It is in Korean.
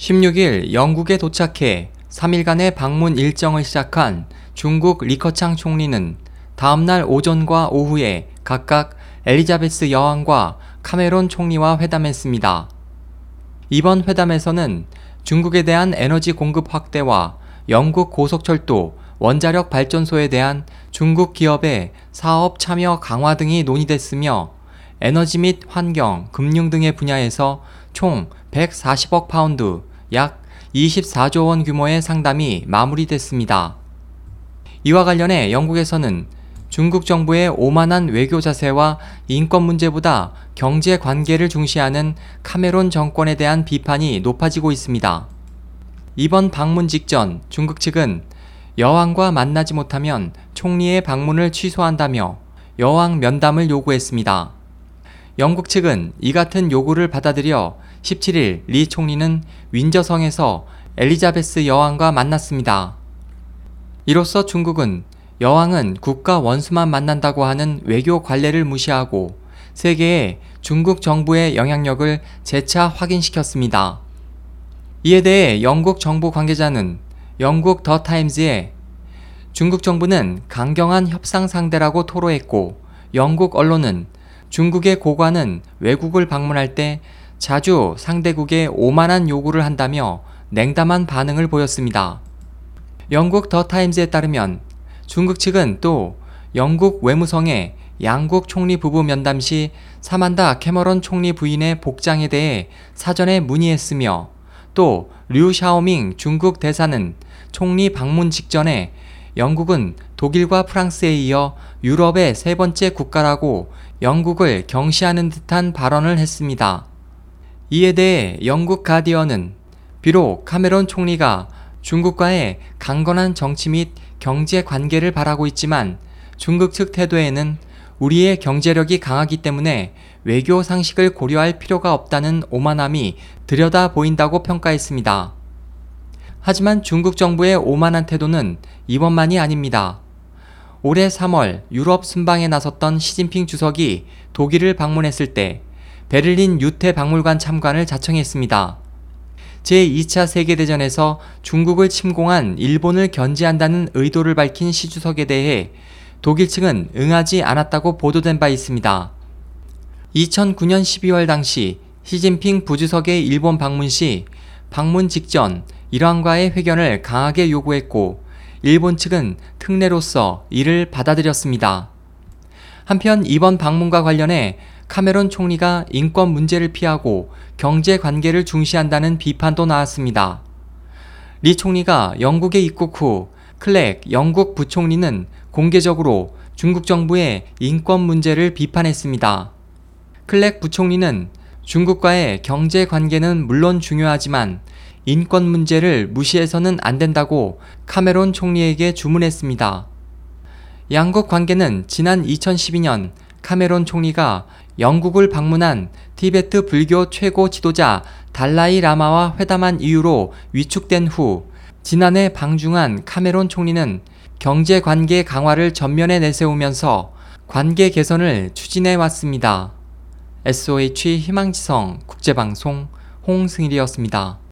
16일 영국에 도착해 3일간의 방문 일정을 시작한 중국 리커창 총리는 다음날 오전과 오후에 각각 엘리자베스 여왕과 카메론 총리와 회담했습니다. 이번 회담에서는 중국에 대한 에너지 공급 확대와 영국 고속철도, 원자력 발전소에 대한 중국 기업의 사업 참여 강화 등이 논의됐으며 에너지 및 환경, 금융 등의 분야에서 총 140억 파운드, 약 24조 원 규모의 상담이 마무리됐습니다. 이와 관련해 영국에서는 중국 정부의 오만한 외교 자세와 인권 문제보다 경제 관계를 중시하는 카메론 정권에 대한 비판이 높아지고 있습니다. 이번 방문 직전 중국 측은 여왕과 만나지 못하면 총리의 방문을 취소한다며 여왕 면담을 요구했습니다. 영국 측은 이 같은 요구를 받아들여 17일 리 총리는 윈저성에서 엘리자베스 여왕과 만났습니다. 이로써 중국은 여왕은 국가 원수만 만난다고 하는 외교 관례를 무시하고 세계에 중국 정부의 영향력을 재차 확인시켰습니다. 이에 대해 영국 정부 관계자는 영국 더 타임즈에 중국 정부는 강경한 협상 상대라고 토로했고 영국 언론은 중국의 고관은 외국을 방문할 때 자주 상대국에 오만한 요구를 한다며 냉담한 반응을 보였습니다. 영국 더 타임즈에 따르면 중국 측은 또 영국 외무성에 양국 총리 부부 면담 시 사만다 캐머런 총리 부인의 복장에 대해 사전에 문의했으며 또 류 샤오밍 중국 대사는 총리 방문 직전에 영국은 독일과 프랑스에 이어 유럽의 세 번째 국가라고 영국을 경시하는 듯한 발언을 했습니다. 이에 대해 영국 가디언은 비록 카메론 총리가 중국과의 강건한 정치 및 경제 관계를 바라고 있지만 중국 측 태도에는 우리의 경제력이 강하기 때문에 외교 상식을 고려할 필요가 없다는 오만함이 들여다 보인다고 평가했습니다. 하지만 중국 정부의 오만한 태도는 이번만이 아닙니다. 올해 3월 유럽 순방에 나섰던 시진핑 주석이 독일을 방문했을 때 베를린 유태 박물관 참관을 자청했습니다. 제2차 세계대전에서 중국을 침공한 일본을 견제한다는 의도를 밝힌 시 주석에 대해 독일 측은 응하지 않았다고 보도된 바 있습니다. 2009년 12월 당시 시진핑 부주석의 일본 방문 시 방문 직전 이란과의 회견을 강하게 요구했고 일본 측은 특례로서 이를 받아들였습니다. 한편 이번 방문과 관련해 카메론 총리가 인권 문제를 피하고 경제 관계를 중시한다는 비판도 나왔습니다. 리 총리가 영국에 입국 후 클렉 영국 부총리는 공개적으로 중국 정부의 인권 문제를 비판했습니다. 클렉 부총리는 중국과의 경제 관계는 물론 중요하지만 인권 문제를 무시해서는 안 된다고 카메론 총리에게 주문했습니다. 양국 관계는 지난 2012년 카메론 총리가 영국을 방문한 티베트 불교 최고 지도자 달라이 라마와 회담한 이유로 위축된 후 지난해 방중한 카메론 총리는 경제 관계 강화를 전면에 내세우면서 관계 개선을 추진해 왔습니다. SOH 희망지성 국제방송 홍승일이었습니다.